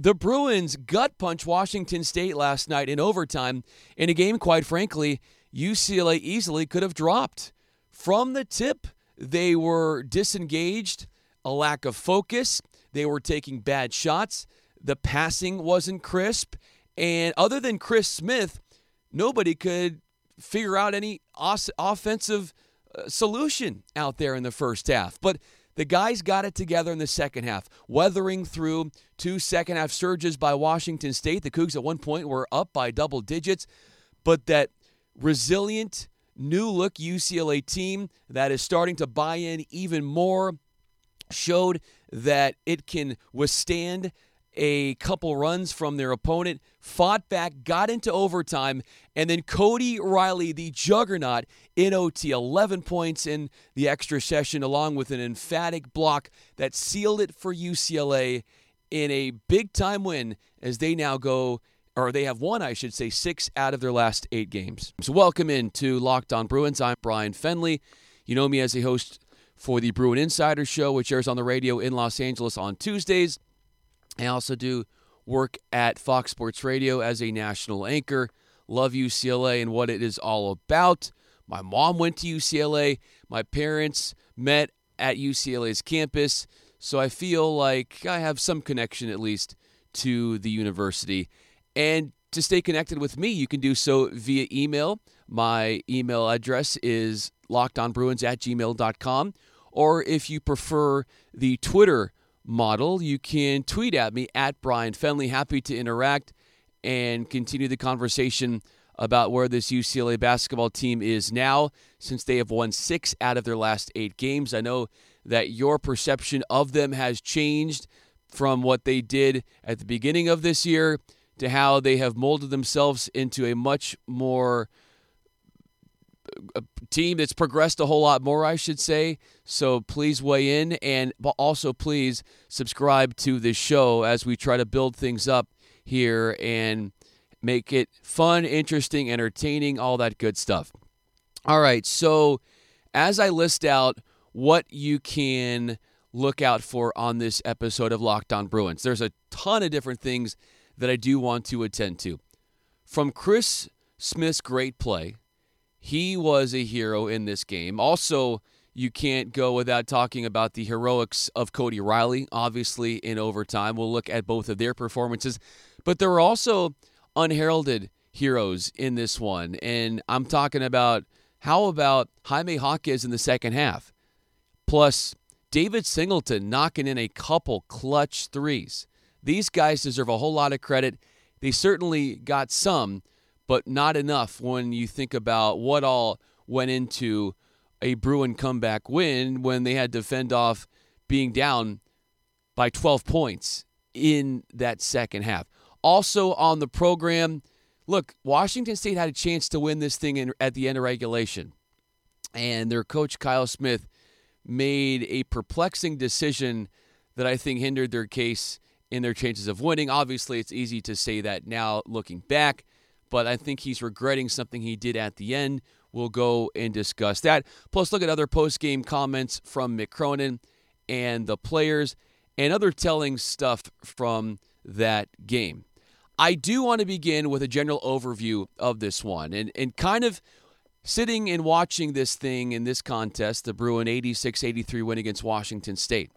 the Bruins gut punch Washington State last night in overtime in a game, quite frankly, UCLA easily could have dropped. From the tip, they were disengaged, a lack of focus, they were taking bad shots, the passing wasn't crisp, and other than Chris Smith, nobody could figure out any offensive uh, solution out there in the first half. But the guys got it together in the second half, weathering through two second half surges by Washington State. The Cougs at one point were up by double digits, but that resilient, new look UCLA team that is starting to buy in even more showed that it can withstand a couple runs from their opponent, fought back, got into overtime, and then Cody Riley, the juggernaut, in OT, 11 points in the extra session, along with an emphatic block that sealed it for UCLA in a big time win as they now go, or they have won, I should say, six out of their last eight games. So, welcome in to Locked On Bruins. I'm Bryan Fenley. You know me as a host for the Bruin Insider Show, which airs on the radio in Los Angeles on Tuesdays. I also do work at Fox Sports Radio as a national anchor. Love UCLA and what it is all about. My mom went to UCLA. My parents met at UCLA's campus. So I feel like I have some connection, at least, to the university. And to stay connected with me, you can do so via email. My email address is lockedonbruins at gmail.com. Or if you prefer the Twitter model, you can tweet at me at Bryan Fenley. Happy to interact and continue the conversation about where this UCLA basketball team is now since they have won six out of their last eight games. I know that your perception of them has changed from what they did at the beginning of this year to how they have molded themselves into a much more a team that's progressed a whole lot more, I should say. So please weigh in and also please subscribe to this show as we try to build things up here and make it fun, interesting, entertaining, all that good stuff. All right, so as I list out what you can look out for on this episode of Locked On Bruins, there's a ton of different things that I do want to attend to. From Chris Smith's great play he was a hero in this game. Also, you can't go without talking about the heroics of Cody Riley, obviously, in overtime. We'll look at both of their performances. But there were also unheralded heroes in this one. And I'm talking about how about Jaime Jaquez in the second half? Plus, David Singleton knocking in a couple clutch threes. These guys deserve a whole lot of credit. They certainly got some, but not enough when you think about what all went into a Bruin comeback win when they had to fend off being down by 12 points in that second half. Also on the program, look, Washington State had a chance to win this thing in, at the end of regulation. And their coach, Kyle Smith, made a perplexing decision that I think hindered their case in their chances of winning. Obviously, it's easy to say that now looking back but I think he's regretting something he did at the end. We'll go and discuss that. Plus, look at other post game comments from Mick Cronin and the players and other telling stuff from that game. I do want to begin with a general overview of this one and, and kind of sitting and watching this thing in this contest, the Bruin 86 83 win against Washington State.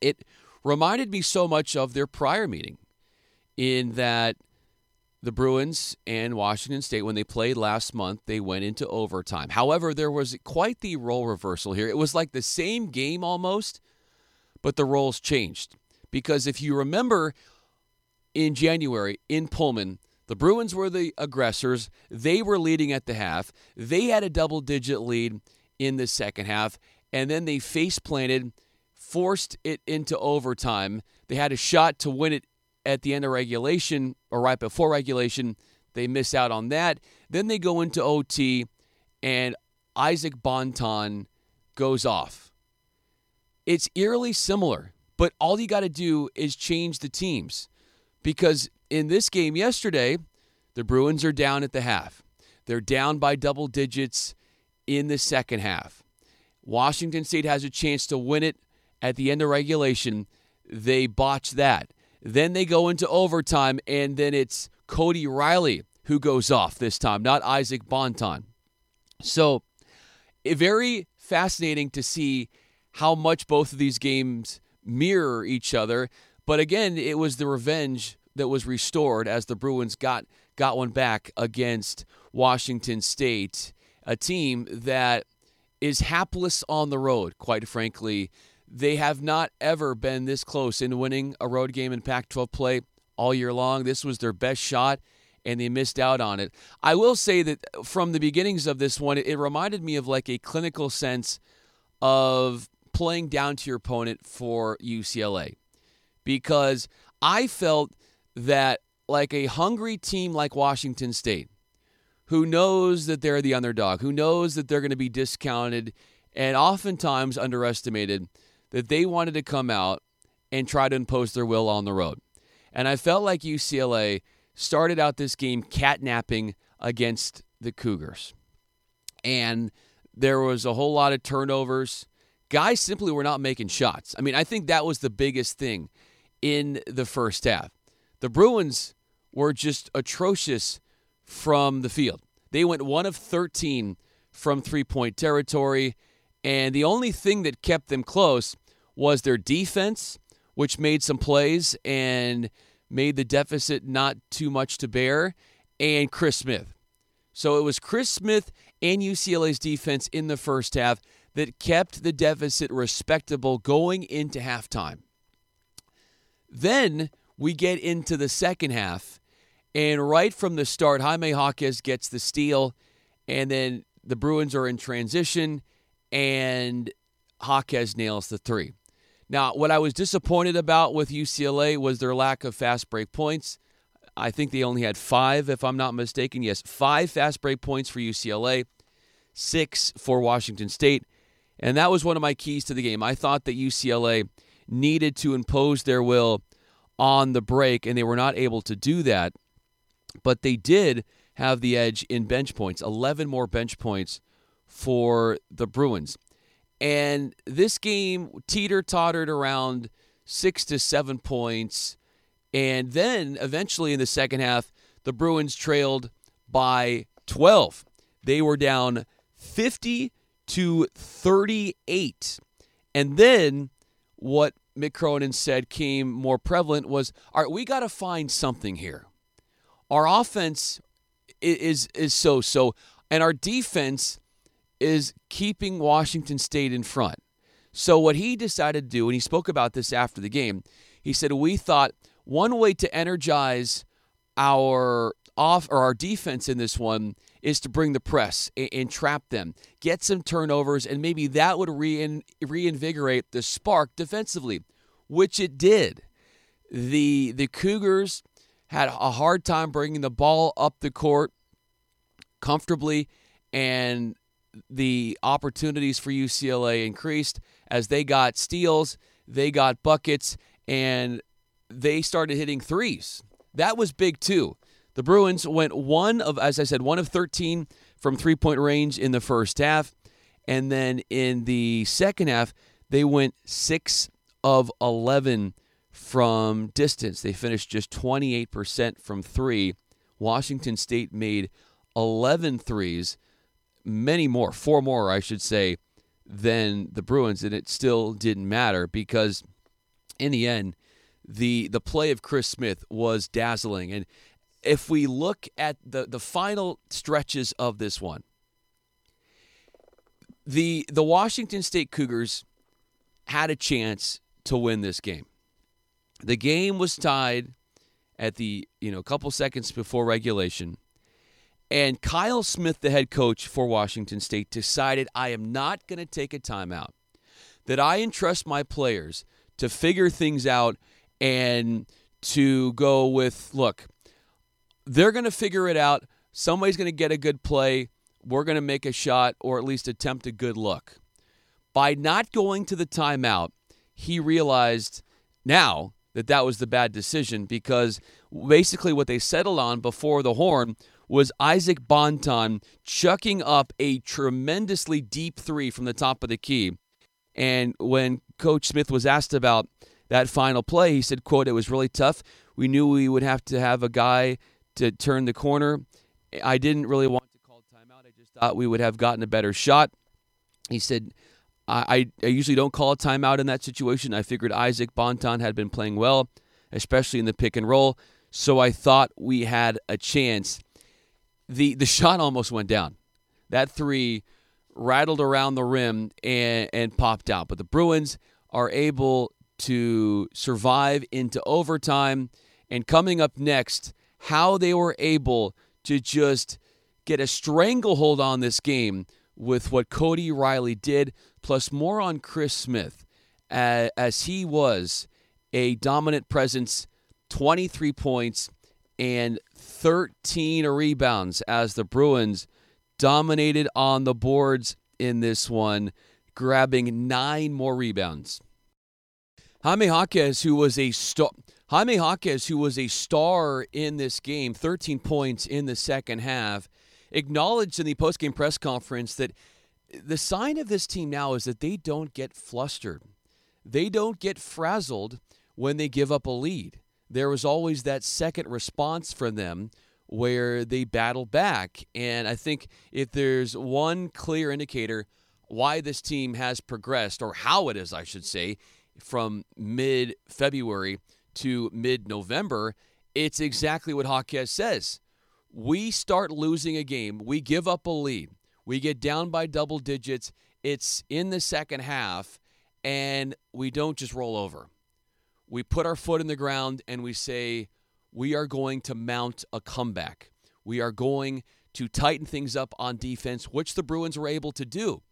It reminded me so much of their prior meeting in that the Bruins and Washington State, when they played last month, they went into overtime. However, there was quite the role reversal here. It was like the same game almost, but the roles changed. Because if you remember in January in Pullman, the Bruins were the aggressors. They were leading at the half. They had a double digit lead in the second half, and then they face planted, forced it into overtime. They had a shot to win it at the end of regulation or right before regulation. They miss out on that. Then they go into OT, and Isaac Bonton goes off. It's eerily similar, but all you got to do is change the teams. Because in this game yesterday, the Bruins are down at the half. They're down by double digits in the second half. Washington State has a chance to win it at the end of regulation. They botch that. Then they go into overtime, and then it's Cody Riley who goes off this time, not Isaac Bonton. So, eh, very fascinating to see how much both of these games mirror each other. But again, it was the revenge that was restored as the Bruins got got one back against Washington State, a team that is hapless on the road, quite frankly. They have not ever been this close in winning a road game in Pac 12 play all year long. This was their best shot, and they missed out on it. I will say that from the beginnings of this one, it reminded me of like a clinical sense of playing down to your opponent for UCLA because I felt that like a hungry team like Washington State, who knows that they're the underdog, who knows that they're going to be discounted and oftentimes underestimated, that they wanted to come out and try to impose their will on the road. And I felt like UCLA started out this game catnapping against the Cougars. And there was a whole lot of turnovers. Guys simply were not making shots. I mean, I think that was the biggest thing in the first half. The Bruins were just atrocious from the field. They went one of 13 from three point territory, and the only thing that kept them close was their defense, which made some plays and made the deficit not too much to bear, and Chris Smith. So it was Chris Smith and UCLA's defense in the first half that kept the deficit respectable going into halftime. Then we get into the second half, and right from the start, Jaime Jaquez gets the steal, and then the Bruins are in transition, and Jaquez nails the three. Now, what I was disappointed about with UCLA was their lack of fast break points. I think they only had five, if I'm not mistaken. Yes, five fast break points for UCLA, six for Washington State. And that was one of my keys to the game. I thought that UCLA needed to impose their will on the break, and they were not able to do that. But they did have the edge in bench points 11 more bench points for the Bruins. And this game teeter tottered around six to seven points. And then eventually in the second half, the Bruins trailed by 12. They were down 50 to 38. And then what Mick Cronin said came more prevalent was, all right, we got to find something here. Our offense is is so so, and our defense is keeping Washington State in front. So what he decided to do, and he spoke about this after the game, he said we thought one way to energize our off or our defense in this one is to bring the press and, and trap them, get some turnovers, and maybe that would rein, reinvigorate the spark defensively, which it did. The the Cougars had a hard time bringing the ball up the court comfortably, and the opportunities for UCLA increased as they got steals, they got buckets, and they started hitting threes. That was big too. The Bruins went one of, as I said, one of 13 from three point range in the first half. And then in the second half, they went six of 11 from distance. They finished just 28% from three. Washington State made 11 threes, many more, four more, I should say, than the Bruins. And it still didn't matter because in the end, the the play of Chris Smith was dazzling. And if we look at the, the final stretches of this one, the the Washington State Cougars had a chance to win this game. The game was tied at the you know a couple seconds before regulation. And Kyle Smith, the head coach for Washington State, decided I am not going to take a timeout. That I entrust my players to figure things out and to go with look, they're going to figure it out. Somebody's going to get a good play. We're going to make a shot or at least attempt a good look. By not going to the timeout, he realized now that that was the bad decision because basically what they settled on before the horn was Isaac Bonton chucking up a tremendously deep three from the top of the key. And when Coach Smith was asked about that final play. He said, quote, it was really tough. We knew we would have to have a guy to turn the corner. I didn't really want to call timeout. I just thought we would have gotten a better shot. He said, I, I usually don't call a timeout in that situation. I figured Isaac Bonton had been playing well, especially in the pick and roll. So I thought we had a chance. The the shot almost went down. That three rattled around the rim and, and popped out. But the Bruins are able to survive into overtime. And coming up next, how they were able to just get a stranglehold on this game with what Cody Riley did, plus more on Chris Smith, as, he was a dominant presence 23 points and 13 rebounds as the Bruins dominated on the boards in this one, grabbing nine more rebounds. Jaime Jaquez, who was a star, Jaime Jaquez, who was a star in this game, 13 points in the second half, acknowledged in the postgame press conference that the sign of this team now is that they don't get flustered. They don't get frazzled when they give up a lead there was always that second response from them where they battle back. And I think if there's one clear indicator why this team has progressed, or how it is, I should say, from mid February to mid November, it's exactly what Jaquez says. We start losing a game, we give up a lead, we get down by double digits, it's in the second half, and we don't just roll over we put our foot in the ground and we say, we are going to mount a comeback. We are going to tighten things up on defense, which the Bruins were able to do.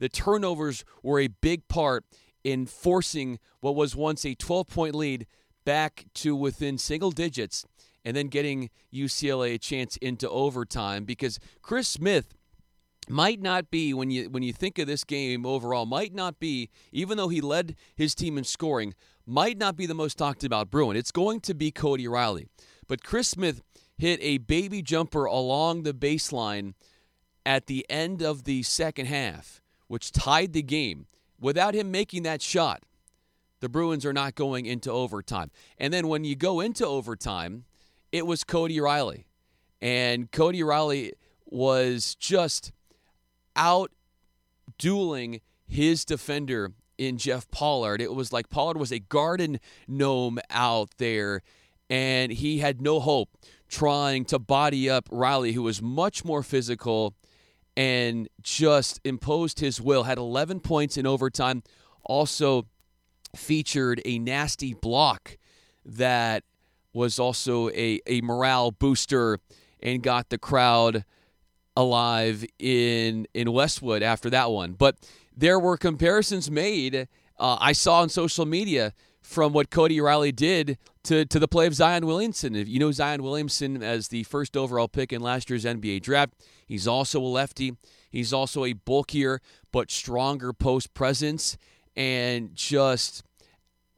The turnovers were a big part in forcing what was once a 12 point lead back to within single digits and then getting UCLA a chance into overtime because Chris Smith might not be when you when you think of this game overall might not be even though he led his team in scoring might not be the most talked about Bruin. It's going to be Cody Riley. But Chris Smith hit a baby jumper along the baseline at the end of the second half, which tied the game. Without him making that shot, the Bruins are not going into overtime. And then when you go into overtime, it was Cody Riley. And Cody Riley was just out dueling his defender in Jeff Pollard. It was like Pollard was a garden gnome out there, and he had no hope trying to body up Riley, who was much more physical and just imposed his will. Had 11 points in overtime. Also featured a nasty block that was also a, a morale booster and got the crowd alive in in Westwood after that one. But there were comparisons made uh, I saw on social media from what Cody Riley did to, to the play of Zion Williamson. If you know Zion Williamson as the first overall pick in last year's NBA draft, he's also a lefty. He's also a bulkier but stronger post presence and just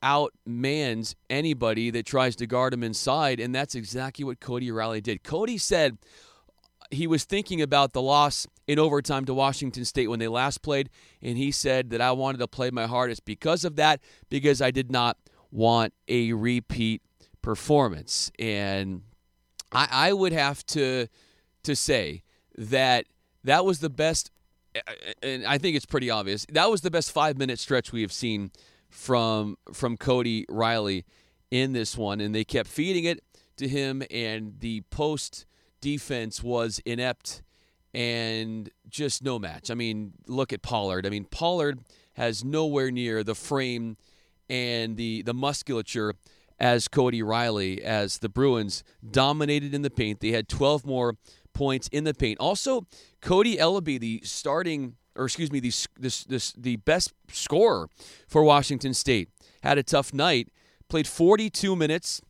outmans anybody that tries to guard him inside. And that's exactly what Cody Riley did. Cody said he was thinking about the loss in overtime to Washington State when they last played, and he said that I wanted to play my hardest because of that, because I did not want a repeat performance. And I, I would have to to say that that was the best, and I think it's pretty obvious. That was the best five minute stretch we have seen from from Cody Riley in this one, and they kept feeding it to him, and the post defense was inept and just no match. I mean, look at Pollard. I mean, Pollard has nowhere near the frame and the the musculature as Cody Riley as the Bruins dominated in the paint. They had 12 more points in the paint. Also, Cody Elleby, the starting or excuse me, the this this the best scorer for Washington State, had a tough night. Played 42 minutes,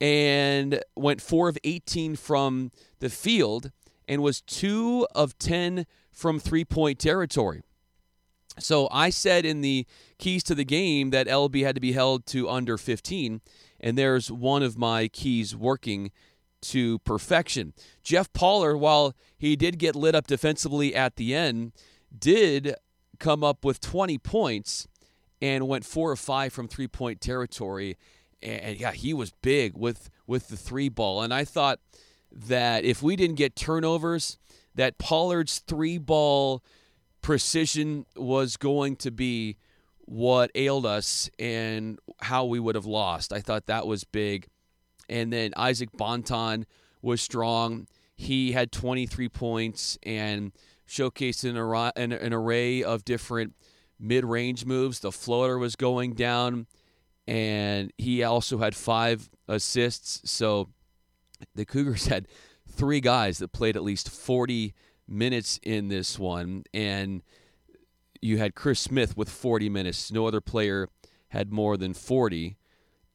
and went 4 of 18 from the field and was 2 of 10 from three point territory. So I said in the keys to the game that Elleby had to be held to under 15, and there's one of my keys working to perfection. Jeff Pollard, while he did get lit up defensively at the end, did come up with 20 points and went four or five from three point territory. And yeah, he was big with with the three ball. And I thought that if we didn't get turnovers, that Pollard's three ball precision was going to be what ailed us and how we would have lost. I thought that was big. And then Isaac Bonton was strong. He had 23 points and showcased an, an, an array of different mid range moves. The floater was going down, and he also had five assists. So the Cougars had three guys that played at least 40 minutes in this one. And you had Chris Smith with 40 minutes. No other player had more than 40.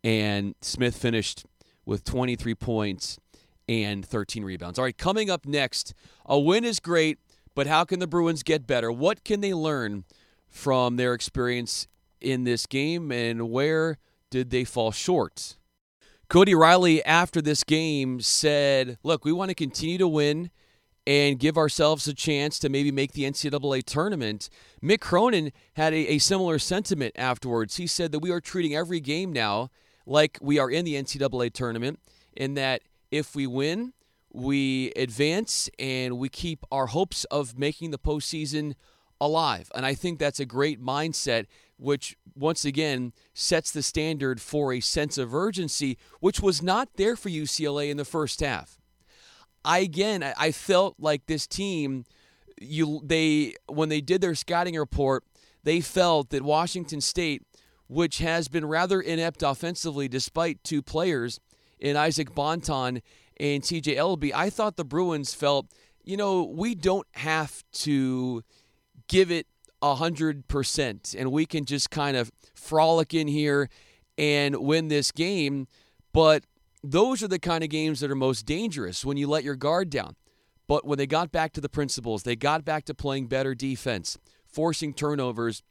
And Smith finished with 23 points and 13 rebounds. All right, coming up next, a win is great, but how can the Bruins get better? What can they learn from their experience in this game, and where did they fall short? Cody Riley, after this game, said, Look, we want to continue to win and give ourselves a chance to maybe make the NCAA tournament. Mick Cronin had a, a, similar sentiment afterwards. He said that we are treating every game now like we are in the NCAA tournament, in that if we win, we advance and we keep our hopes of making the postseason alive. And I think that's a great mindset, which once again sets the standard for a sense of urgency, which was not there for UCLA in the first half. I again, I felt like this team, you they when they did their scouting report, they felt that Washington State, which has been rather inept offensively despite two players in Isaac Bonton and TJ Elleby, I thought the Bruins felt, you know, we don't have to give it a hundred percent and we can just kind of frolic in here and win this game. But those are the kind of games that are most dangerous when you let your guard down. But when they got back to the principles, they got back to playing better defense, forcing turnovers.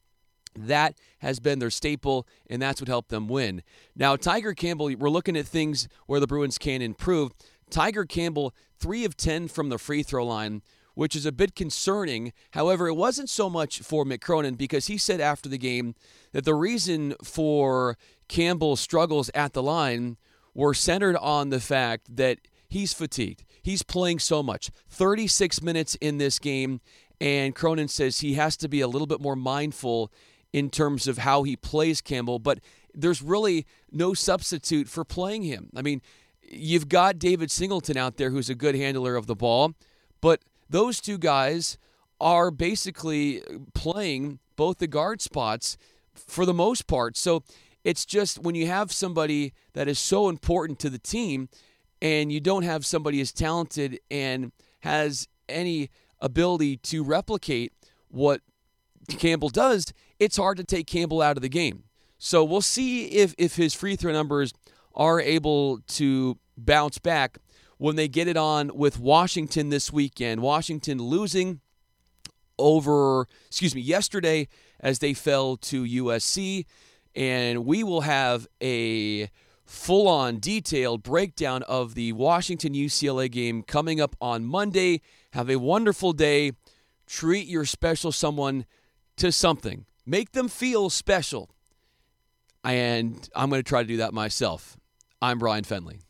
That has been their staple, and that's what helped them win. Now, Tiger Campbell, we're looking at things where the Bruins can improve. Tiger Campbell, three of 10 from the free throw line, which is a bit concerning. However, it wasn't so much for Mick Cronin because he said after the game that the reason for Campbell's struggles at the line were centered on the fact that he's fatigued. He's playing so much 36 minutes in this game, and Cronin says he has to be a little bit more mindful in terms of how he plays Campbell, but there's really no substitute for playing him. I mean, you've got David Singleton out there who's a good handler of the ball, but those two guys are basically playing both the guard spots for the most part. So it's just when you have somebody that is so important to the team and you don't have somebody as talented and has any ability to replicate what Campbell does, it's hard to take Campbell out of the game. So we'll see if, if his free throw numbers are able to bounce back when they get it on with Washington this weekend. Washington losing over, excuse me, yesterday as they fell to USC and we will have a full on detailed breakdown of the Washington UCLA game coming up on Monday. Have a wonderful day. Treat your special someone to something, make them feel special. And I'm going to try to do that myself. I'm Bryan Fenley.